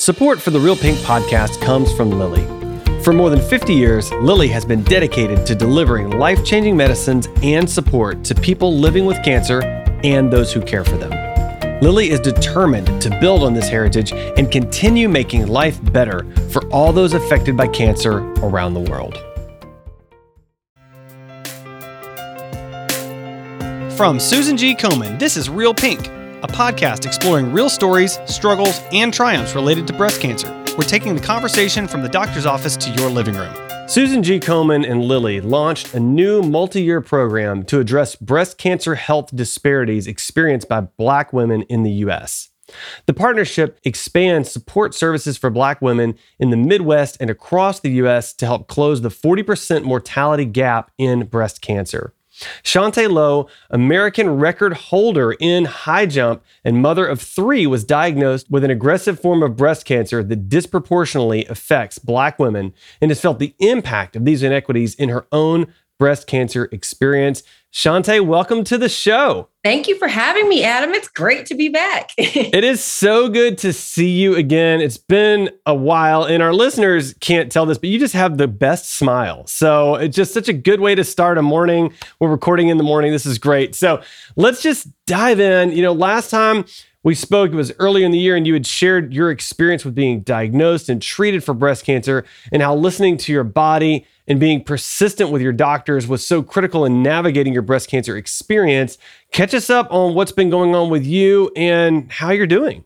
Support for the Real Pink podcast comes from Lilly. For more than 50 years, Lilly has been dedicated to delivering life changing medicines and support to people living with cancer and those who care for them. Lilly is determined to build on this heritage and continue making life better for all those affected by cancer around the world. From Susan G. Komen, this is Real Pink, a podcast exploring real stories, struggles, and triumphs related to breast cancer. We're taking the conversation from the doctor's office to your living room. Susan G. Komen and Lilly launched a new multi year program to address breast cancer health disparities experienced by Black women in the U.S. The partnership expands support services for Black women in the Midwest and across the U.S. to help close the 40% mortality gap in breast cancer. Chaunté Lowe, American record holder in high jump and mother of three, was diagnosed with an aggressive form of breast cancer that disproportionately affects Black women and has felt the impact of these inequities in her own breast cancer experience. Shantae, welcome to the show. Thank you for having me, Adam. It's great to be back. it is so good to see you again. It's been a while, and our listeners can't tell this, but you just have the best smile. So it's just such a good way to start a morning. We're recording in the morning. This is great. So let's just dive in. You know, last time we spoke, it was earlier in the year, and you had shared your experience with being diagnosed and treated for breast cancer and how listening to your body and being persistent with your doctors was so critical in navigating your breast cancer experience. Catch us up on what's been going on with you and how you're doing.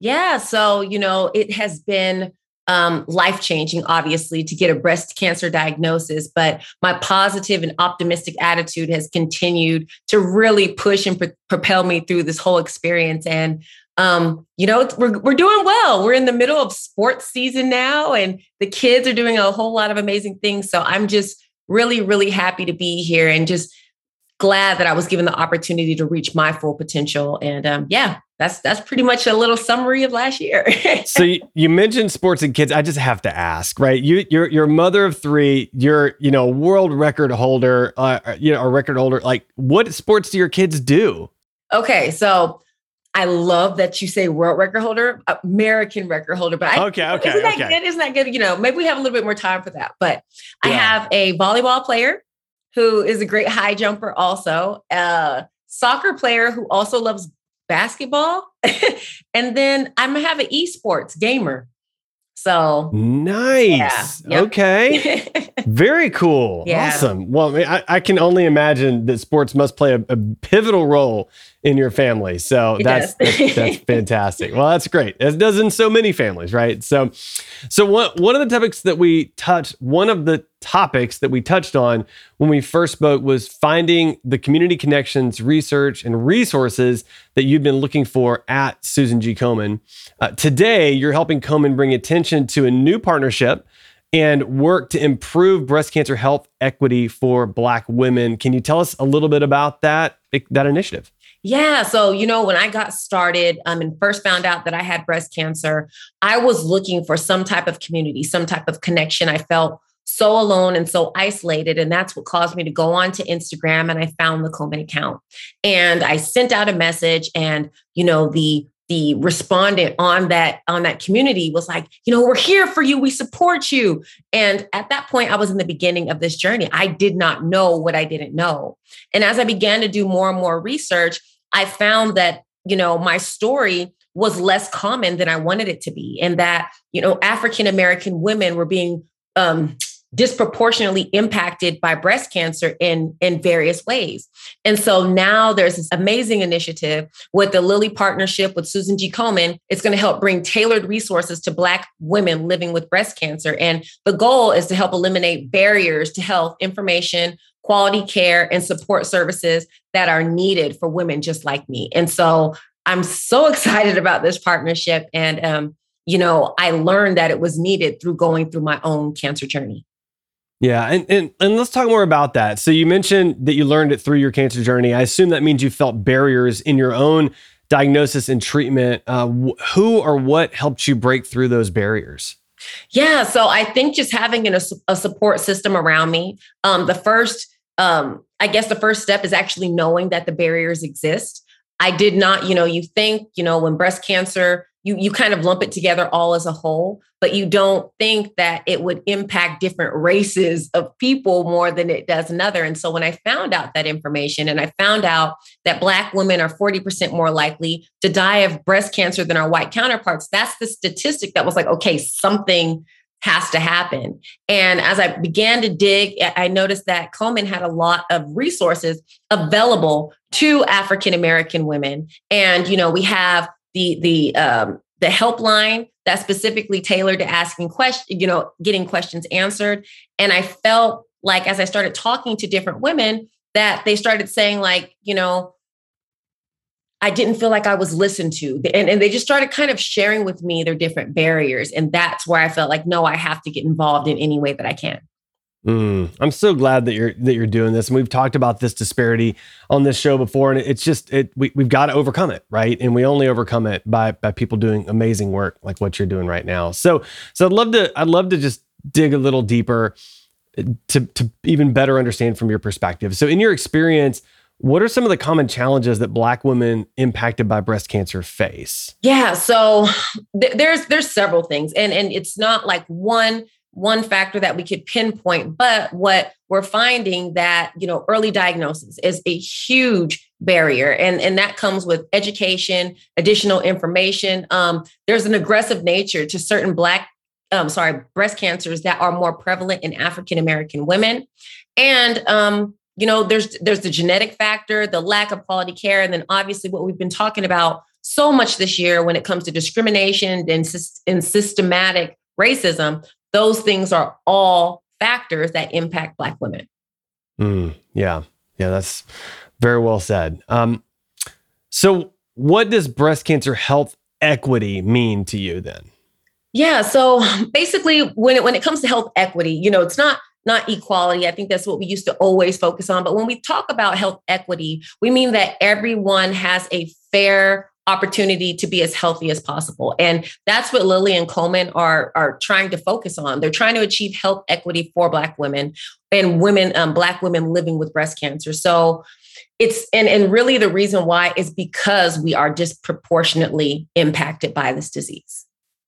Yeah. So, you know, it has been um, life changing, obviously, to get a breast cancer diagnosis. But my positive and optimistic attitude has continued to really push and propel me through this whole experience. And um, you know, we're we're doing well. We're in the middle of sports season now, and the kids are doing a whole lot of amazing things. So I'm just really, really happy to be here and just glad that I was given the opportunity to reach my full potential. And um, yeah, that's that's pretty much a little summary of last year. so you, you, mentioned sports and kids. I just have to ask, right? You you're you're mother of three. You're you know world record holder. Uh, you know a record holder. Like what sports do your kids do? Okay, so I love that you say world record holder, American record holder. But I, okay, okay, isn't that okay. good? Isn't that good? You know, maybe we have a little bit more time for that. But yeah. I have a volleyball player who is a great high jumper, also a soccer player who also loves basketball, and then I'm gonna have an esports gamer. So nice. Yeah. Yep. Okay. Very cool. Yeah. Awesome. Well, I, I, can only imagine that sports must play a, a pivotal role in your family. So that's, that's, that's fantastic. Well, that's great. As does in so many families, right? So, so one one of the topics that we touched, one of the topics that we touched on when we first spoke was finding the community connections, research, and resources that you've been looking for at Susan G. Komen. Uh, today, you're helping Komen bring attention to a new partnership and work to improve breast cancer health equity for Black women. Can you tell us a little bit about that that initiative? Yeah. So, you know, when I got started um, and first found out that I had breast cancer, I was looking for some type of community, some type of connection. I felt so alone and so isolated. And that's what caused me to go on to Instagram and I found the Komen account. And I sent out a message and, you know, the the respondent on that on that community was like you know we're here for you we support you and at that point i was in the beginning of this journey i did not know what i didn't know and as i began to do more and more research I found that, you know, my story was less common than I wanted it to be, and that, you know, African American women were being um, disproportionately impacted by breast cancer in in various ways. And so now there's this amazing initiative with the Lilly partnership with Susan G. Komen. It's going to help bring tailored resources to Black women living with breast cancer. And the goal is to help eliminate barriers to health information, quality care, and support services that are needed for women just like me. And so I'm so excited about this partnership. And, um, you know, I learned that it was needed through going through my own cancer journey. Yeah, and, and and let's talk more about that. So you mentioned that you learned it through your cancer journey. I assume that means you felt barriers in your own diagnosis and treatment. Uh, wh- who or what helped you break through those barriers? Yeah, so I think just having an, a, a support system around me. Um, the first um, I guess the first step is actually knowing that the barriers exist. I did not, you know, you think, you know, when breast cancer you you kind of lump it together all as a whole, but you don't think that it would impact different races of people more than it does another. And so when I found out that information and I found out that black women are 40% more likely to die of breast cancer than our white counterparts, that's the statistic that was like, okay, something has to happen. And as I began to dig, I noticed that Komen had a lot of resources available to African American women. And, you know, we have the the um, the helpline that's specifically tailored to asking questions, you know, getting questions answered. And I felt like as I started talking to different women, that they started saying, like, you know, I didn't feel like I was listened to. And, and they just started kind of sharing with me their different barriers. And that's where I felt like, no, I have to get involved in any way that I can. Mm, I'm so glad that you're that you're doing this, and we've talked about this disparity on this show before, and it's just it we, we've got to overcome it, right? And we only overcome it by by people doing amazing work like what you're doing right now. So so I'd love to I'd love to just dig a little deeper to to even better understand from your perspective. So in your experience, what are some of the common challenges that Black women impacted by breast cancer face? Yeah, so th- there's there's several things, and and it's not like one one factor that we could pinpoint but what we're finding that you know early diagnosis is a huge barrier and and that comes with education additional information um, there's an aggressive nature to certain black um, sorry breast cancers that are more prevalent in african american women and um, you know there's there's the genetic factor the lack of quality care and then obviously what we've been talking about so much this year when it comes to discrimination and, and systematic racism those things are all factors that impact Black women. Mm, yeah. Yeah, that's very well said. Um, so, what does breast cancer health equity mean to you then? Yeah, so basically, when it when it comes to health equity, you know, it's not not equality. I think that's what we used to always focus on. But when we talk about health equity, we mean that everyone has a fair opportunity to be as healthy as possible. And that's what Lilly and Komen are, are trying to focus on. They're trying to achieve health equity for Black women and women, um, Black women living with breast cancer. So it's, and, and really the reason why is because we are disproportionately impacted by this disease.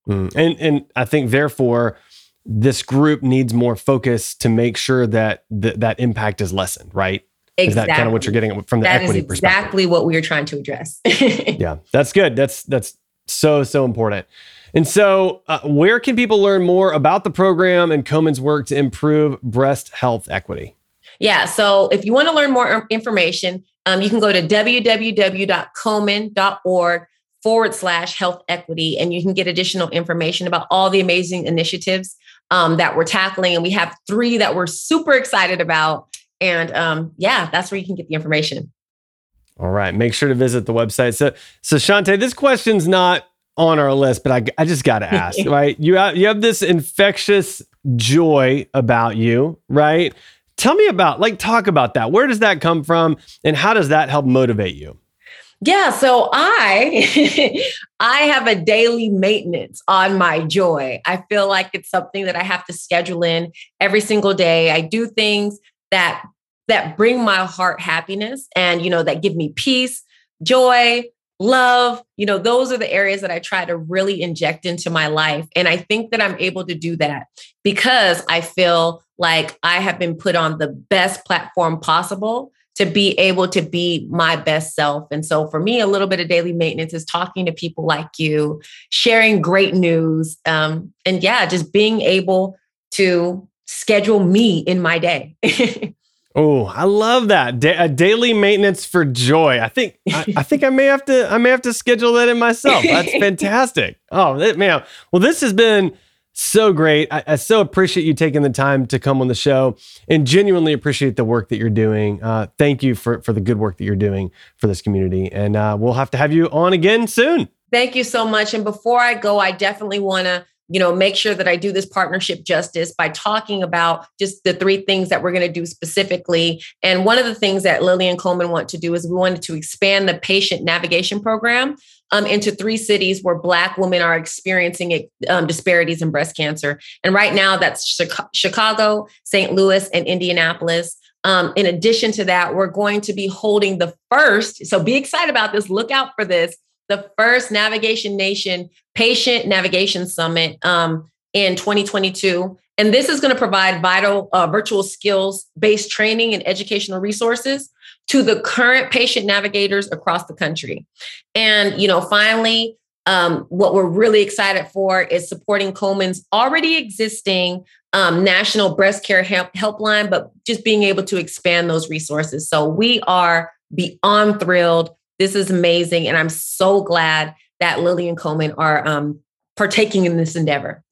Mm. And, and I think therefore, this group needs more focus to make sure that th- that impact is lessened, right? Exactly. Is that kind of what you're getting from the that equity perspective? Exactly what we are trying to address. yeah, that's good. That's that's so so important. And so, uh, where can people learn more about the program and Komen's work to improve breast health equity? Yeah, so if you want to learn more information, um, you can go to www.komen.org forward slash health equity, and you can get additional information about all the amazing initiatives um, that we're tackling. And we have three that we're super excited about. And um, yeah, that's where you can get the information. All right. Make sure to visit the website. So, so Chaunté, this question's not on our list, but I, I just got to ask, right? You have, you have this infectious joy about you, right? Tell me about, like, talk about that. Where does that come from? And how does that help motivate you? Yeah, so I I have a daily maintenance on my joy. I feel like it's something that I have to schedule in every single day. I do things that that bring my heart happiness and you know that give me peace joy love you know those are the areas that i try to really inject into my life and i think that i'm able to do that because i feel like i have been put on the best platform possible to be able to be my best self and so for me a little bit of daily maintenance is talking to people like you sharing great news um, and yeah just being able to schedule me in my day. oh, I love that. Da- a daily maintenance for joy. I think I, I, think I may have to I may have to schedule that in myself. That's fantastic. oh, that, man. Well, this has been so great. I, I, so appreciate you taking the time to come on the show and genuinely appreciate the work that you're doing. Uh, thank you for, for the good work that you're doing for this community. And uh, we'll have to have you on again soon. Thank you so much. And before I go, I definitely want to you know make sure that i do this partnership justice by talking about just the three things that we're going to do specifically. And one of the things that Lilly and Komen want to do is we wanted to expand the patient navigation program um, into three cities where black women are experiencing um, disparities in breast cancer. And right now that's chicago st louis and indianapolis. Um, in addition to that we're going to be holding the first so be excited about this look out for this the first Navigation Nation Patient Navigation Summit um, in 2022. And this is going to provide vital uh, virtual skills based training and educational resources to the current patient navigators across the country. And, you know, finally, um, what we're really excited for is supporting Komen's already existing um, national breast care help, helpline, but just being able to expand those resources. So we are beyond thrilled. This is amazing. And I'm so glad that Lilly and Komen are um, partaking in this endeavor.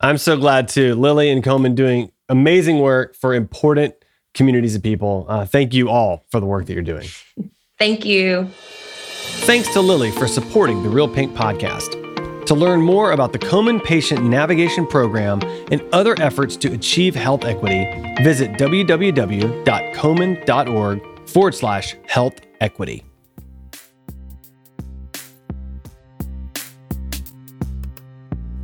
I'm so glad too. Lilly and Komen doing amazing work for important communities of people. Uh, thank you all for the work that you're doing. Thank you. Thanks to Lilly for supporting the Real Pink podcast. To learn more about the Komen Patient Navigation Program and other efforts to achieve health equity, visit www.komen.org forward slash health equity.